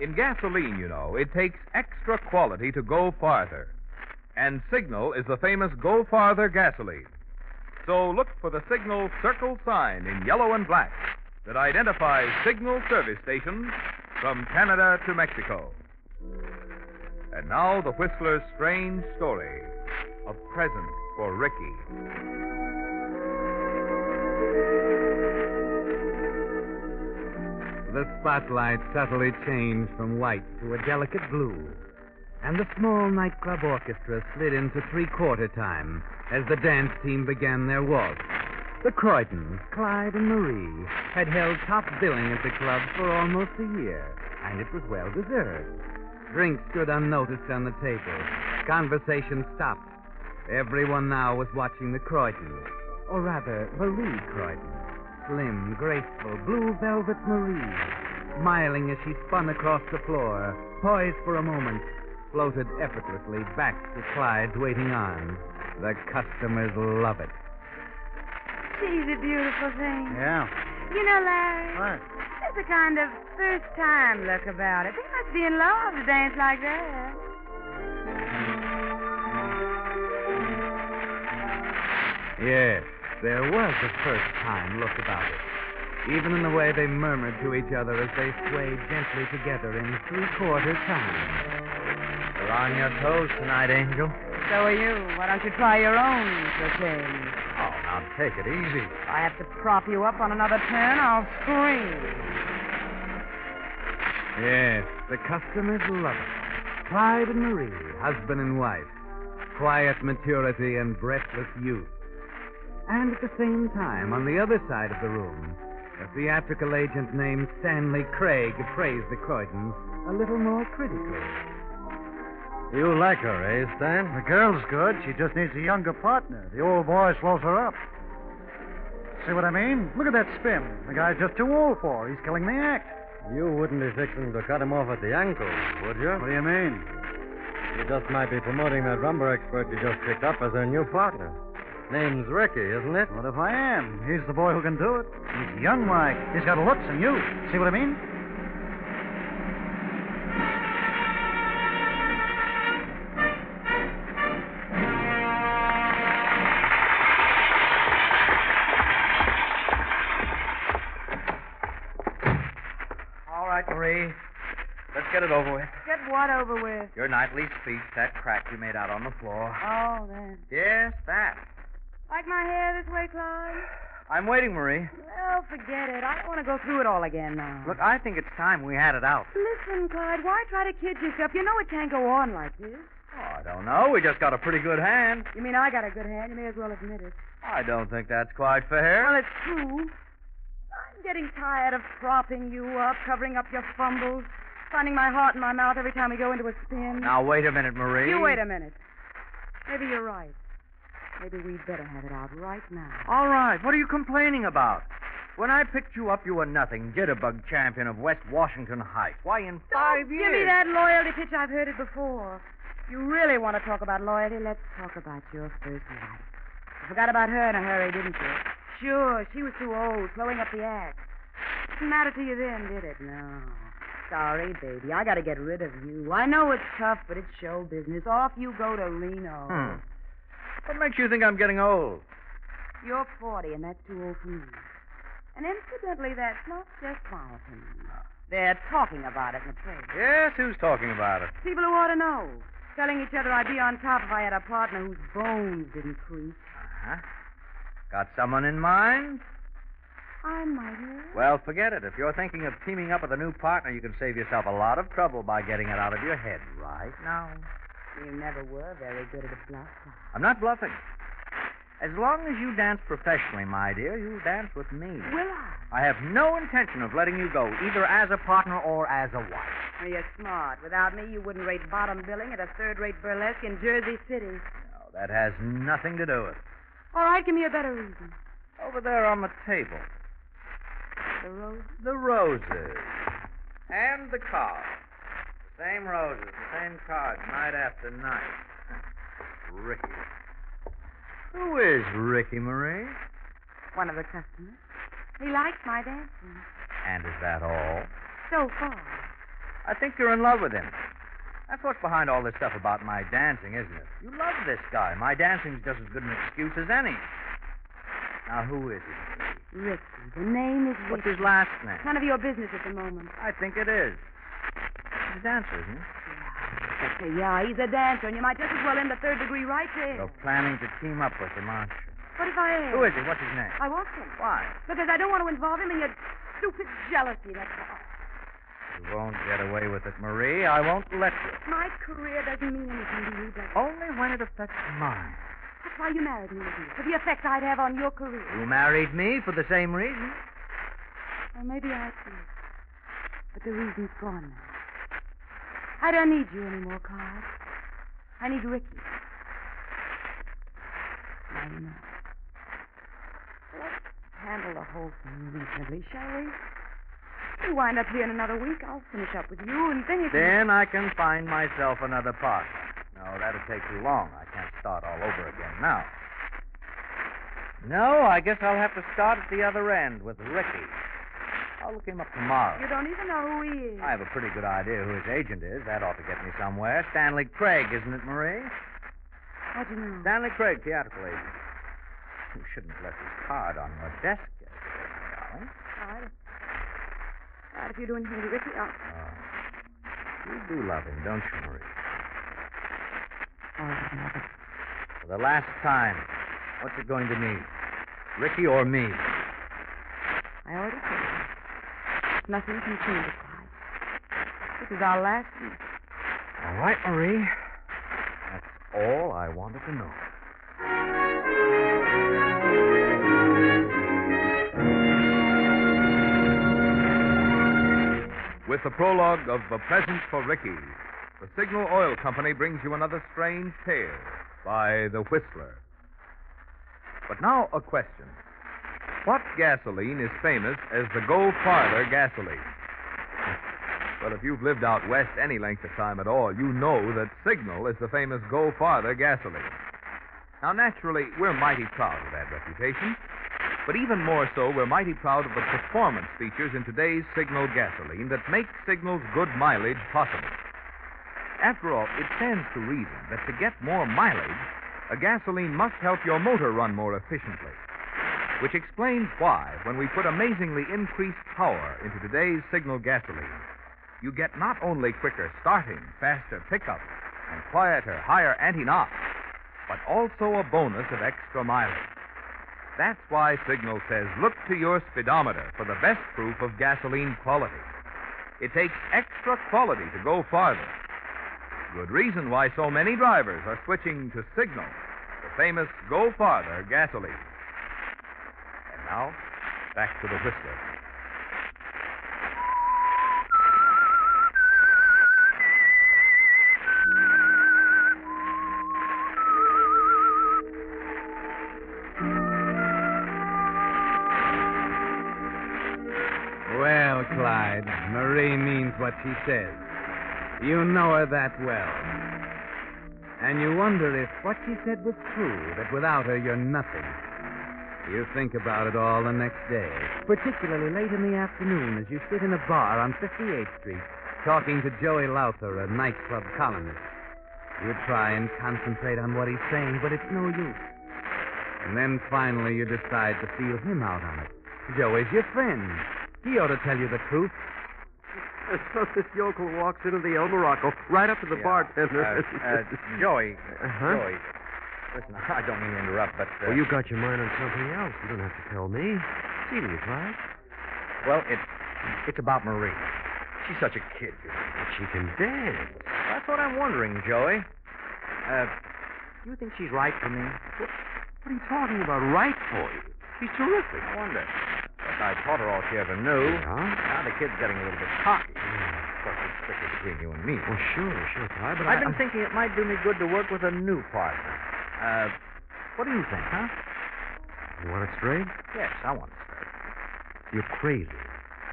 In gasoline, you know, it takes extra quality to go farther. And Signal is the famous Go Farther gasoline. So look for the Signal circle sign in yellow and black that identifies Signal service stations from Canada to Mexico. And now the Whistler's strange story of present for Ricky. The spotlight subtly changed from white to a delicate blue, and the small nightclub orchestra slid into three quarter time as the dance team began their waltz. The Croydons, Clyde and Marie, had held top billing at the club for almost a year, and it was well deserved. Drinks stood unnoticed on the table. Conversation stopped. Everyone now was watching the Croydons, or rather, Marie Croydon. Slim, graceful, blue velvet Marie, smiling as she spun across the floor, poised for a moment, floated effortlessly back to Clyde's waiting arms. The customers love it. She's a beautiful thing. Yeah. You know, Larry, What? there's a kind of first time look about it. They must be in love to dance like that. Yes, there was a first time look about it. Even in the way they murmured to each other as they swayed gently together in three quarter time. You're on your toes tonight, Angel. So are you. Why don't you try your own for change? Oh, now take it easy. If I have to prop you up on another turn, I'll scream. Yes, the customers love it. Clyde and Marie, husband and wife. Quiet maturity and breathless youth. And at the same time, on the other side of the room, a theatrical agent named Stanley Craig appraised the Croydons a little more critically. You like her, eh, Stan? The girl's good. She just needs a younger partner. The old boy slows her up. See what I mean? Look at that spin. The guy's just too old for her. He's killing the act. You wouldn't be fixing to cut him off at the ankle, would you? What do you mean? You just might be promoting that rumba expert you just picked up as her new partner. Name's Ricky, isn't it? What if I am? He's the boy who can do it. He's young, like. He's got looks and youth. See what I mean? All right, Marie. Let's get it over with. Get what over with? Your nightly speech, that crack you made out on the floor. Oh, then. Yes, that. Like my hair this way, Clyde? I'm waiting, Marie. Well, forget it. I don't want to go through it all again now. Look, I think it's time we had it out. Listen, Clyde, why try to kid yourself? You know it can't go on like this. Oh, I don't know. We just got a pretty good hand. You mean I got a good hand? You may as well admit it. I don't think that's quite fair. Well, it's true. I'm getting tired of propping you up, covering up your fumbles. Finding my heart in my mouth every time we go into a spin. Now, wait a minute, Marie. You wait a minute. Maybe you're right. Maybe we'd better have it out right now. All right. What are you complaining about? When I picked you up, you were nothing. Jitterbug champion of West Washington Heights. Why, in 5 Don't years. Give me that loyalty pitch. I've heard it before. If you really want to talk about loyalty, let's talk about your first wife. You forgot about her in a hurry, didn't you? Sure, she was too old, slowing up the act. Didn't matter to you then, did it? No. Sorry, baby. I got to get rid of you. I know it's tough, but it's show business. Off you go to Reno. Hmm. What makes you think I'm getting old? You're 40, and that's too old for me. And incidentally, that's not just my opinion. They're talking about it in the trade. Yes, who's talking about it? People who ought to know. Telling each other I'd be on top if I had a partner whose bones didn't creak. Uh-huh. Got someone in mind? I might have. Well, forget it. If you're thinking of teaming up with a new partner, you can save yourself a lot of trouble by getting it out of your head right now. You never were very good at a bluff. I'm not bluffing. As long as you dance professionally, my dear, you'll dance with me. Will I? I have no intention of letting you go, either as a partner or as a wife. Well, you're smart. Without me, you wouldn't rate bottom billing at a third-rate burlesque in Jersey City. No, that has nothing to do with it. All right, give me a better reason. Over there on the table. The rose. The roses. And the cards. Same roses, the same cards, night after night. Ricky. Who is Ricky Marie? One of the customers. He likes my dancing. And is that all? So far. I think you're in love with him. That's what's behind all this stuff about my dancing, isn't it? You love this guy. My dancing's just as good an excuse as any. Now, who is he? Ricky. The name is Ricky. What's his last name? None of your business at the moment. I think it is. He's a dancer, isn't he? I say, yeah, he's a dancer, and you might just as well end the third degree right there. You're planning to team up with him, aren't you? What if I am? Who is he? What's his name? I won't tell. Why? Because I don't want to involve him in your stupid jealousy, that's all. You won't get away with it, Marie. I won't let you. My career doesn't mean anything to you, but Only when it affects mine. that's why you married me, isn't? For the effect I'd have on your career. You married me for the same reason. Well, maybe I did. But the reason's gone now. I don't need you anymore, Carl. I need Ricky. You know. Let's handle the whole thing reasonably, shall we? You wind up here in another week, I'll finish up with you, and can... Then I can find myself another partner. No, that'll take too long. I can't start all over again now. No, I guess I'll have to start at the other end with Ricky. I'll look him up tomorrow. You don't even know who he is. I have a pretty good idea who his agent is. That ought to get me somewhere. Stanley Craig, isn't it, Marie? How'd you know? Stanley Craig, theatrical agent. You shouldn't have left his card on your desk yesterday, darling. All right. All right, if you do anything to Ricky, I'll... Oh. You do love him, don't you, Marie? All right, Mother. For the last time, what's it going to mean? Ricky or me? I already told you. Nothing can change it, Clyde. This is our last week. All right, Marie. That's all I wanted to know. With the prologue of The Present for Ricky, the Signal Oil Company brings you another strange tale by The Whistler. But now a question. What gasoline is famous as the Go Farther gasoline? Well, if you've lived out west any length of time at all, you know that Signal is the famous Go Farther gasoline. Now, naturally, we're mighty proud of that reputation. But even more so, we're mighty proud of the performance features in today's Signal gasoline that make Signal's good mileage possible. After all, it stands to reason that to get more mileage, a gasoline must help your motor run more efficiently. Which explains why, when we put amazingly increased power into today's Signal gasoline, you get not only quicker starting, faster pickup, and quieter, higher anti-knock, but also a bonus of extra mileage. That's why Signal says look to your speedometer for the best proof of gasoline quality. It takes extra quality to go farther. Good reason why so many drivers are switching to Signal, the famous Go Farther gasoline. Now, back to the Whistler. Well, Clyde, Marie means what she says. You know her that well. And you wonder if what she said was true, that without her you're nothing. You think about it all the next day, particularly late in the afternoon as you sit in a bar on 58th Street talking to Joey Lowther, a nightclub columnist. You try and concentrate on what he's saying, but it's no use. And then finally you decide to feel him out on it. Joey's your friend. He ought to tell you the truth. So this yokel walks into the El Morocco right up to the bartender. Uh, uh, Joey. Uh-huh. Joey. Listen, I don't mean to interrupt, but. Uh, Well, you got your mind on something else. You don't have to tell me. See to you, Clyde. Well, it, it's about Marie. She's such a kid. But she can dance. That's what I'm wondering, Joey. Uh, do you think she's right for me? What what are you talking about? Right for you. She's terrific. I wonder. But I taught her all she ever knew. Yeah? Now the kid's getting a little bit cocky. Of course, it's strictly between you and me. Well, sure, sure, Clyde, but I've I... been thinking it might do me good to work with a new partner. Uh, what do you think, huh? You want it straight? Yes, I want it straight. You're crazy.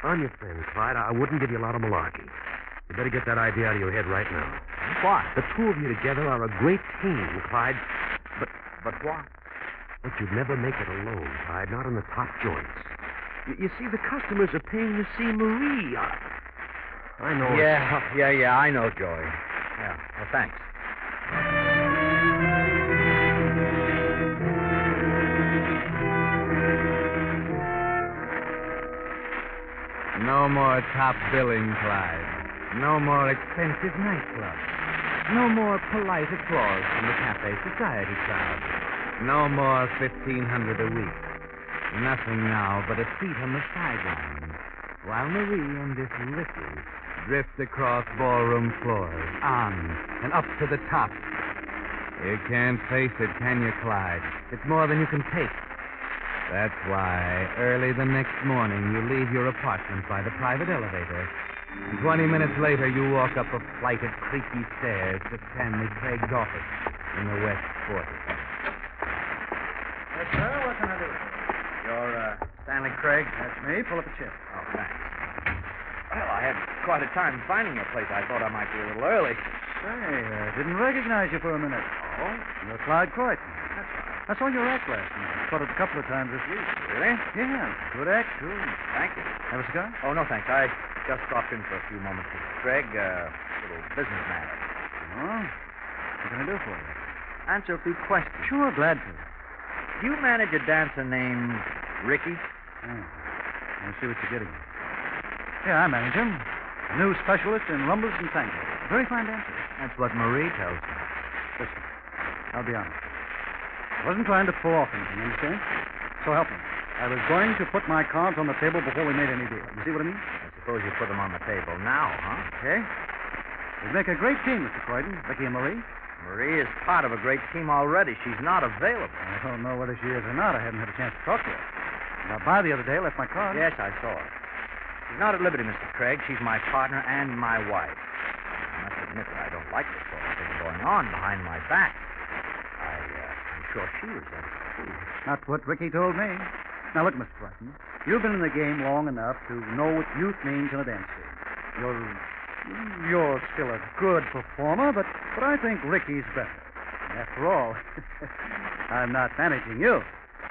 I'm your friend, Clyde. I wouldn't give you a lot of malarkey. You better get that idea out of your head right now. Why? The two of you together are a great team, Clyde. But, but why? But you'd never make it alone, Clyde, not in the top joints. You, you see, the customers are paying to see Marie. I, I know. it's- Yeah, yeah, yeah, I know, Joey. Yeah, well, thanks. No more top billing, Clyde. No more expensive nightclubs. No more polite applause from the cafe society crowd. No more fifteen hundred a week. Nothing now but a seat on the sideline, while Marie and this Ricky drift across ballroom floors, on and up to the top. You can't face it, can you, Clyde? It's more than you can take. That's why, early the next morning, you leave your apartment by the private elevator. And 20 minutes later, you walk up a flight of creaky stairs to Stanley Craig's office in the West Quarter. Yes, sir. What can I do? You're, uh, Stanley Craig? That's me. Pull up a chair. Oh, thanks. Well, I had quite a time finding your place. I thought I might be a little early. Say, I didn't recognize you for a minute. Oh? You're Clyde Croydon. I saw your act last night. Caught it a couple of times this week. Really? Yeah, good act, too. Thank you. Have a cigar? Oh, no, thanks. I just stopped in for a few moments with Craig. Uh, little business matter. Oh, what can I do for you? Answer a few questions. Sure, glad to. Do you manage a dancer named Ricky? Yeah. I see what you're getting at. Yeah, I manage him. A new specialist in rumbas and tangos. Very fine dancer. That's what Marie tells me. Listen, I'll be honest. I wasn't trying to pull off anything, you understand? So help me. I was going to put my cards on the table before we made any deal. You see what I mean? I suppose you put them on the table now, huh? Okay. We'd make a great team, Mr. Croydon, Ricky and Marie. Marie is part of a great team already. She's not available. I don't know whether she is or not. I haven't had a chance to talk to her. Got by the other day, left my card. Yes, I saw her. She's not at liberty, Mr. Craig. She's my partner and my wife. I must admit that I don't like this sort of thing going on behind my back. I, I'm sure she resents it, too. Not what Ricky told me. Now, look, Mr. Croydon. You've been in the game long enough to know what youth means in a dance scene. You're, you're still a good performer, but, but I think Ricky's better. After all, I'm not managing you.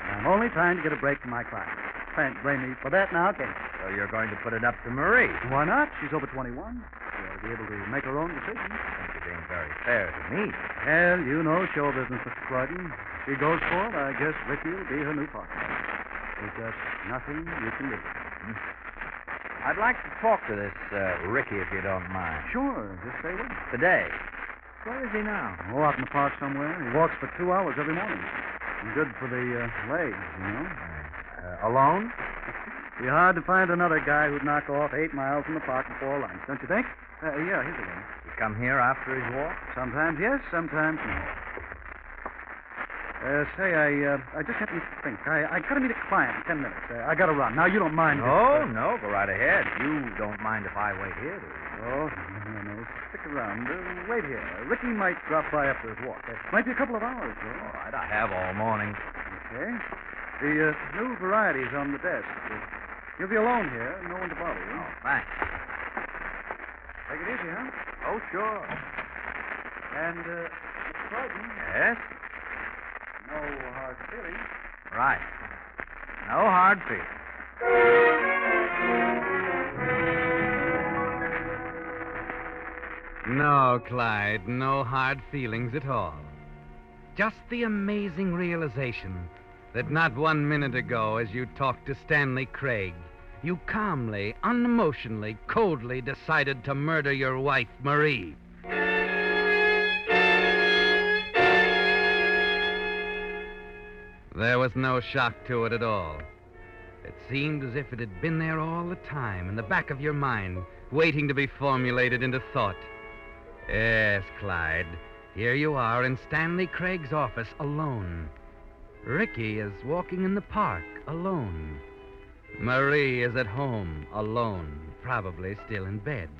I'm only trying to get a break from my client. Can't blame me for that now, can you? So you're going to put it up to Marie. Why not? She's over 21. She ought to be able to make her own decisions. I think you're being very fair to me. Well, you know show business, Mr. Croydon. She goes for it, I guess Ricky will be her new partner. There's just nothing you can do. I'd like to talk to this uh, Ricky, if you don't mind. Sure, just stay with me. Today. Where is he now? Oh, out in the park somewhere. He walks for two hours every morning. Good for the uh, legs, you know. Uh, alone? Be hard to find another guy who'd knock off eight miles in the park before lunch, don't you think? Uh, yeah, here's again. He come here after his walk? Sometimes yes, sometimes no. Uh, say, I uh, I just happened to think. I, I got to meet a client in ten minutes. Uh, I got to run. Now, you don't mind. if, No, no, go right ahead. You don't mind if I wait here, do you? Oh, no, no. Stick around. Uh, wait here. Ricky might drop by after his walk. Uh, might be a couple of hours, though. All right, I have all morning. Okay. The uh, new Variety's on the desk. You'll be alone here. No one to bother you. Oh, thanks. Take it easy, huh? Oh, sure. And, uh. Croydon, Yes? No hard feelings. Right. No hard feelings. No, Clyde, no hard feelings at all. Just the amazing realization that not one minute ago, as you talked to Stanley Craig, you calmly, unemotionally, coldly decided to murder your wife, Marie. There was no shock to it at all. It seemed as if it had been there all the time, in the back of your mind, waiting to be formulated into thought. Yes, Clyde. Here you are in Stanley Craig's office alone. Ricky is walking in the park alone. Marie is at home alone, probably still in bed.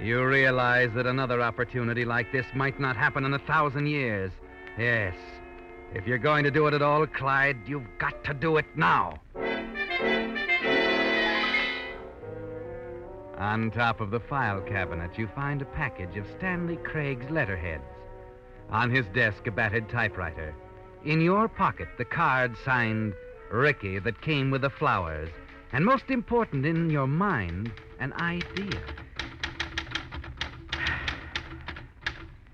You realize that another opportunity like this might not happen in a thousand years. Yes. If you're going to do it at all, Clyde, you've got to do it now. On top of the file cabinet, you find a package of Stanley Craig's letterheads. On his desk, a battered typewriter. In your pocket, the card signed Ricky that came with the flowers. And most important, in your mind, an idea.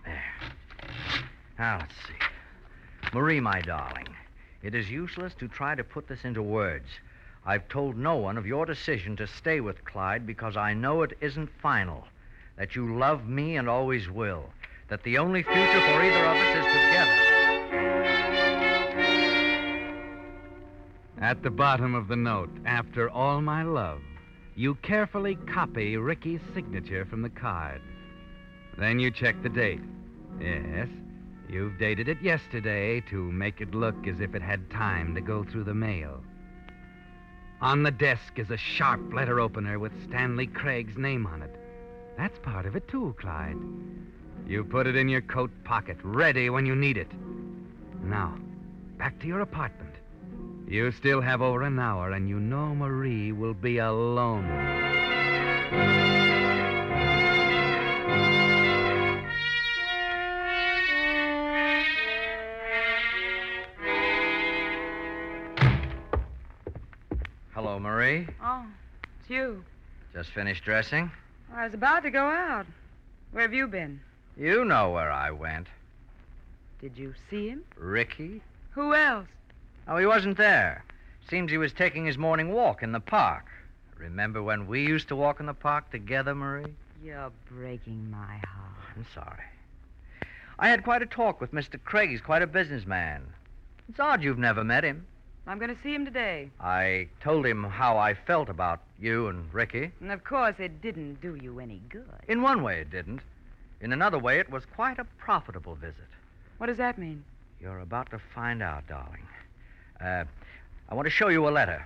There. Now, let's see. Marie, my darling, it is useless to try to put this into words. I've told no one of your decision to stay with Clyde because I know it isn't final. That you love me and always will. That the only future for either of us is together. At the bottom of the note, after all my love, you carefully copy Ricky's signature from the card. Then you check the date. Yes, you've dated it yesterday to make it look as if it had time to go through the mail. On the desk is a sharp letter opener with Stanley Craig's name on it. That's part of it, too, Clyde. You put it in your coat pocket, ready when you need it. Now, back to your apartment. You still have over an hour, and you know Marie will be alone. Hello, Marie. Oh, it's you. Just finished dressing? I was about to go out. Where have you been? You know where I went. Did you see him? Ricky? Who else? Oh, he wasn't there. Seems he was taking his morning walk in the park. Remember when we used to walk in the park together, Marie? You're breaking my heart. Oh, I'm sorry. I had quite a talk with Mr. Craig. He's quite a businessman. It's odd you've never met him. I'm going to see him today. I told him how I felt about you and Ricky. And of course, it didn't do you any good. In one way, it didn't. In another way, it was quite a profitable visit. What does that mean? You're about to find out, darling. Uh, I want to show you a letter.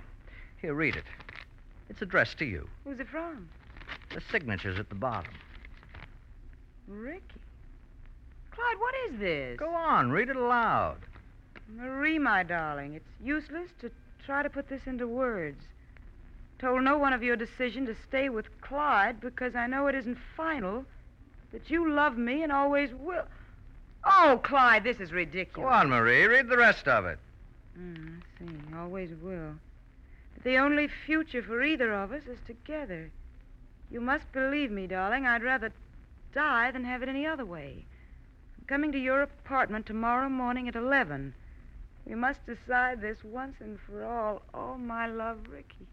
Here, read it. It's addressed to you. Who's it from? The signature's at the bottom. Ricky. Clyde, what is this? Go on, read it aloud. Marie, my darling, it's useless to try to put this into words. Told no one of your decision to stay with Clyde because I know it isn't final. That you love me and always will. Oh, Clyde, this is ridiculous. Go on, Marie. Read the rest of it. Mm, I see. Always will. But the only future for either of us is together. You must believe me, darling. I'd rather die than have it any other way. I'm coming to your apartment tomorrow morning at 11. We must decide this once and for all. Oh, my love, Ricky.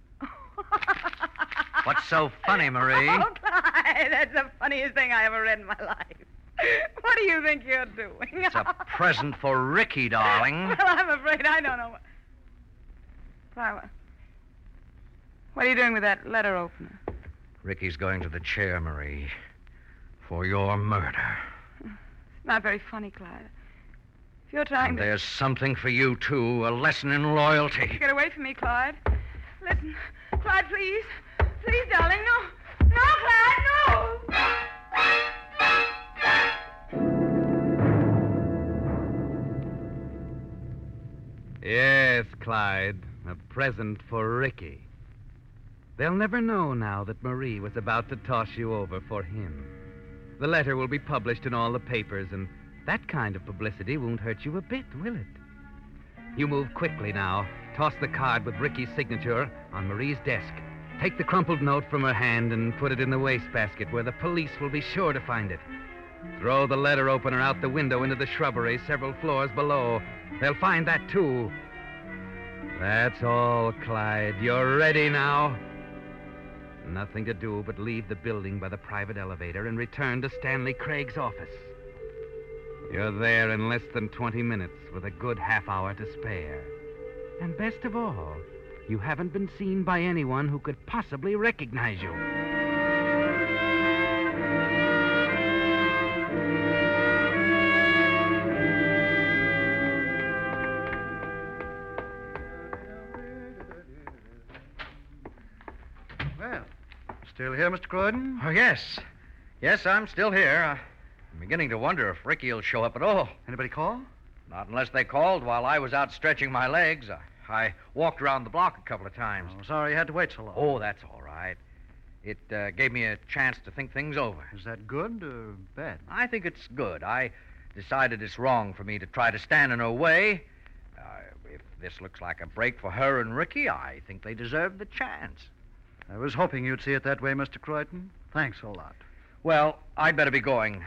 What's so funny, Marie? Oh, Clyde, that's the funniest thing I ever read in my life. What do you think you're doing? It's a present for Ricky, darling. Well, I'm afraid I don't know what. Why, what- what are you doing with that letter opener? Ricky's going to the chair, Marie, for your murder. Not very funny, Clyde. You're trying And to there's something for you, too a lesson in loyalty. get away from me, Clyde. Listen, Clyde, please. Please, darling, no. No, Clyde, no. Yes, Clyde, a present for Ricky. They'll never know now that Marie was about to toss you over for him. The letter will be published in all the papers, and that kind of publicity won't hurt you a bit, will it? You move quickly now. Toss the card with Ricky's signature on Marie's desk. Take the crumpled note from her hand and put it in the wastebasket where the police will be sure to find it. Throw the letter opener out the window into the shrubbery several floors below. They'll find that, too. That's all, Clyde. You're ready now. Nothing to do but leave the building by the private elevator and return to Stanley Craig's office. You're there in less than 20 minutes with a good half hour to spare. And best of all, you haven't been seen by anyone who could possibly recognize you. Well, still here, Mr. Croydon? Oh, yes. Yes, I'm still here. I'm beginning to wonder if Ricky will show up at all. Anybody call? Not unless they called while I was out stretching my legs. I, I walked around the block a couple of times. Oh, sorry you had to wait so long. Oh, that's all right. It uh, gave me a chance to think things over. Is that good or bad? I think it's good. I decided it's wrong for me to try to stand in her way. Uh, if this looks like a break for her and Ricky, I think they deserve the chance. I was hoping you'd see it that way, Mr. Croydon. Thanks a lot. Well, I'd better be going.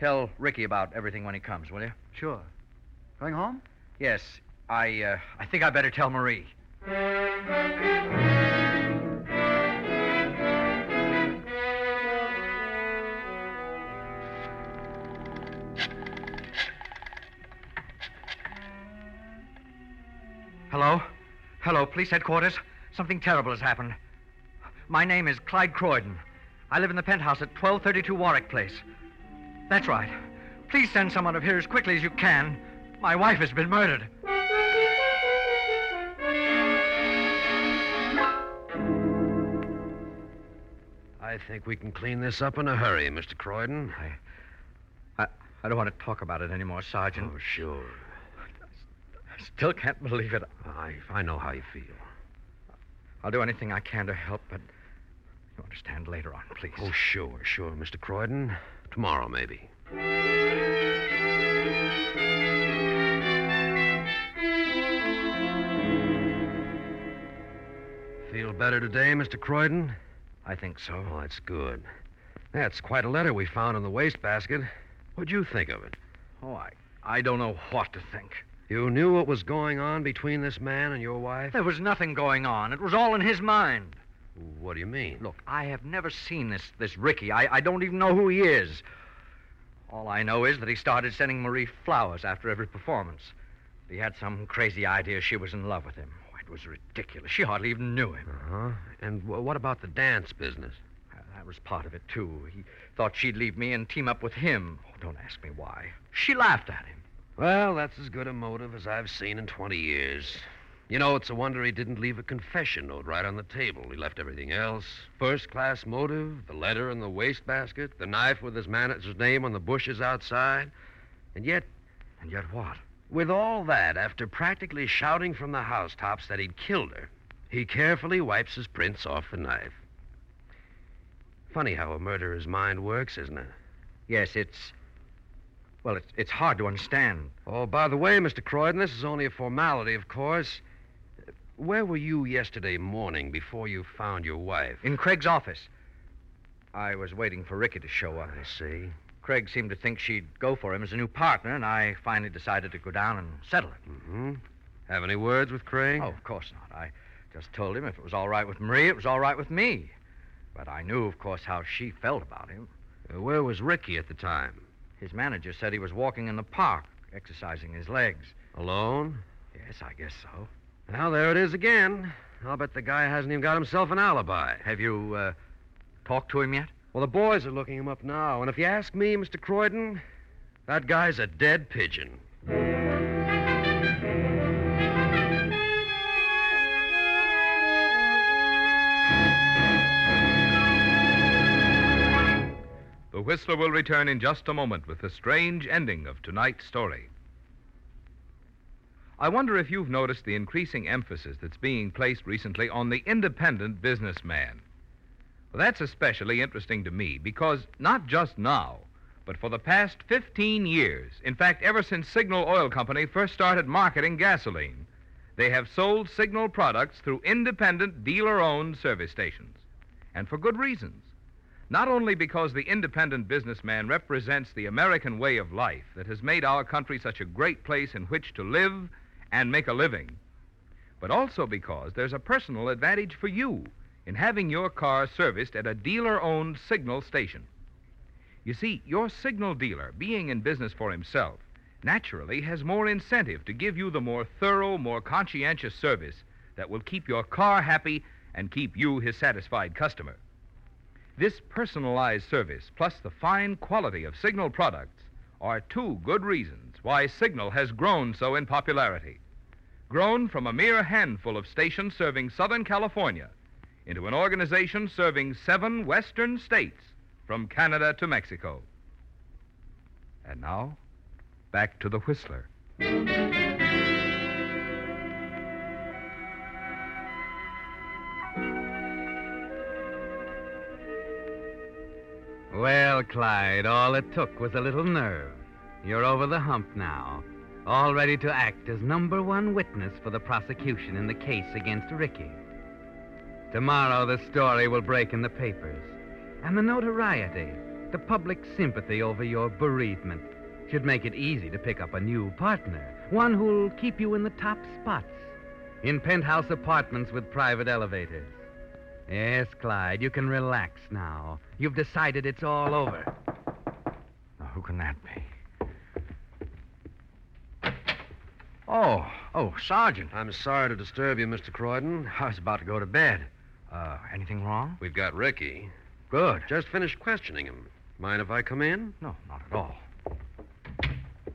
Tell Ricky about everything when he comes, will you? Sure. Going home? Yes, I uh, I think I better tell Marie. Hello? Hello, police headquarters. Something terrible has happened. My name is Clyde Croydon. I live in the penthouse at 1232 Warwick Place. That's right. Please send someone up here as quickly as you can. My wife has been murdered. I think we can clean this up in a hurry, Mr. Croydon. I, I don't want to talk about it anymore, Sergeant. Oh, sure. I still can't believe it. I, I know how you feel. I'll do anything I can to help, but you understand later on, please. Oh, sure, sure, Mr. Croydon. Tomorrow, maybe. Feel better today, Mr. Croydon? I think so. Oh, that's good. That's quite a letter we found in the wastebasket. What'd you think of it? Oh, I, I don't know what to think. You knew what was going on between this man and your wife? There was nothing going on. It was all in his mind. What do you mean? Look, I have never seen this this Ricky. I, I don't even know who he is. All I know is that he started sending Marie flowers after every performance. He had some crazy idea she was in love with him. Oh, it was ridiculous. She hardly even knew him. Uh-huh. And w- what about the dance business? Uh, That was part of it, too. He thought she'd leave me and team up with him. Oh, don't ask me why. She laughed at him. Well, that's as good a motive as I've seen in 20 years. You know, it's a wonder he didn't leave a confession note right on the table. He left everything else. First class motive, the letter in the wastebasket, the knife with his manager's name on the bushes outside. And yet, And yet what? with all that, after practically shouting from the housetops that he'd killed her, he carefully wipes his prints off the knife. Funny how a murderer's mind works, isn't it? Yes, it's. Well, it's, it's hard to understand. Oh, by the way, Mr. Croydon, this is only a formality, of course. Where were you yesterday morning before you found your wife? In Craig's office. I was waiting for Ricky to show up. I see. Craig seemed to think she'd go for him as a new partner, and I finally decided to go down and settle it. Mm-hmm. Have any words with Craig? Oh, of course not. I just told him if it was all right with Marie, it was all right with me. But I knew, of course, how she felt about him. Uh, where was Ricky at the time? His manager said he was walking in the park, exercising his legs. Alone? Yes, I guess so. Well, there it is again. I'll bet the guy hasn't even got himself an alibi. Have you, uh, talked to him yet? Well, the boys are looking him up now, and if you ask me, Mr. Croydon, that guy's a dead pigeon. The Whistler will return in just a moment with the strange ending of tonight's story. I wonder if you've noticed the increasing emphasis that's being placed recently on the independent businessman. Well, that's especially interesting to me because not just now, but for the past 15 years, in fact, ever since Signal Oil Company first started marketing gasoline, they have sold Signal products through independent dealer owned service stations. And for good reasons. Not only because the independent businessman represents the American way of life that has made our country such a great place in which to live and make a living, but also because there's a personal advantage for you in having your car serviced at a dealer owned signal station. You see, your signal dealer, being in business for himself, naturally has more incentive to give you the more thorough, more conscientious service that will keep your car happy and keep you his satisfied customer. This personalized service, plus the fine quality of Signal products, are two good reasons why Signal has grown so in popularity. Grown from a mere handful of stations serving Southern California into an organization serving seven western states from Canada to Mexico. And now, back to the Whistler. Well, Clyde, all it took was a little nerve. You're over the hump now, all ready to act as number one witness for the prosecution in the case against Ricky. Tomorrow, the story will break in the papers, and the notoriety, the public sympathy over your bereavement, should make it easy to pick up a new partner, one who'll keep you in the top spots, in penthouse apartments with private elevators. Yes, Clyde, you can relax now. You've decided it's all over. Now, who can that be? Oh, oh, Sergeant. I'm sorry to disturb you, Mr. Croydon. I was about to go to bed. Uh, anything wrong? We've got Ricky. Good. Just finished questioning him. Mind if I come in? No, not at all.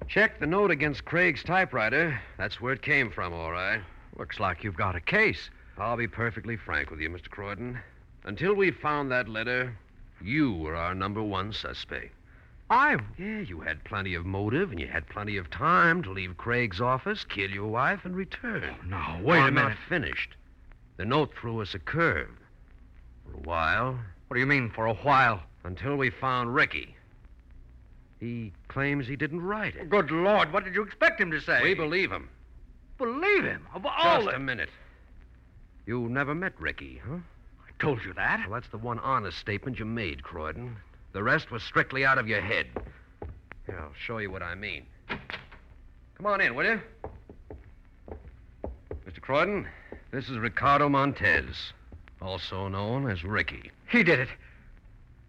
Check the note against Craig's typewriter. That's where it came from, all right. Looks like you've got a case. I'll be perfectly frank with you, Mr. Croydon. Until we found that letter, you were our number one suspect. I. Yeah, you had plenty of motive and you had plenty of time to leave Craig's office, kill your wife, and return. Oh, no, wait a minute. I'm a minute. not finished. The note threw us a curve. For a while, What do you mean, for a while? until we found Ricky. He claims he didn't write it. Good Lord, what did you expect him to say? We believe him. believe him. Of all Just the... a minute. You never met Ricky, huh? I told you that. Well, that's the one honest statement you made, Croydon. The rest was strictly out of your head. Here, I'll show you what I mean. Come on in, will you? Mr. Croydon, this is Ricardo Montez, also known as Ricky. He did it.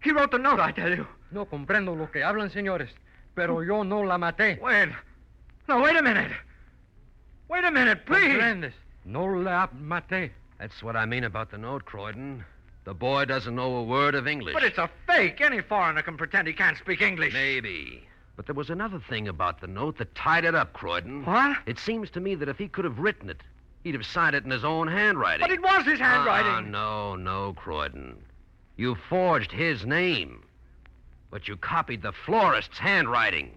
He wrote the note, I tell you. No comprendo lo que hablan, señores, pero yo no la maté. Wait. No, wait a minute. Wait a minute, please. ¿Comprendes? No la maté. That's what I mean about the note, Croydon. The boy doesn't know a word of English. But it's a fake. Any foreigner can pretend he can't speak English. Maybe. But there was another thing about the note that tied it up, Croydon. What? It seems to me that if he could have written it, he'd have signed it in his own handwriting. But it was his handwriting. Ah, no, no, Croydon. You forged his name. But you copied the florist's handwriting.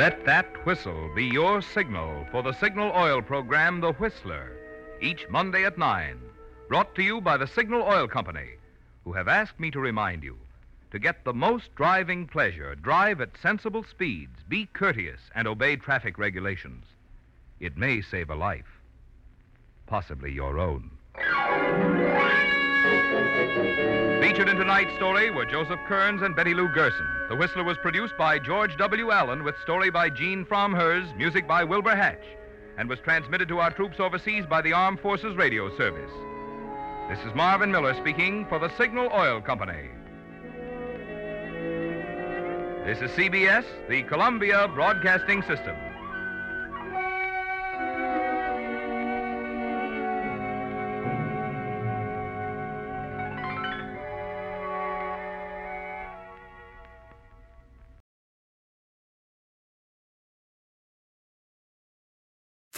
Let that whistle be your signal for the Signal Oil program, The Whistler, each Monday at 9. Brought to you by the Signal Oil Company, who have asked me to remind you to get the most driving pleasure, drive at sensible speeds, be courteous, and obey traffic regulations. It may save a life, possibly your own. Featured in tonight's story were Joseph Kearns and Betty Lou Gerson. The Whistler was produced by George W. Allen with story by Gene Fromhers, music by Wilbur Hatch, and was transmitted to our troops overseas by the Armed Forces Radio Service. This is Marvin Miller speaking for the Signal Oil Company. This is CBS, the Columbia Broadcasting System.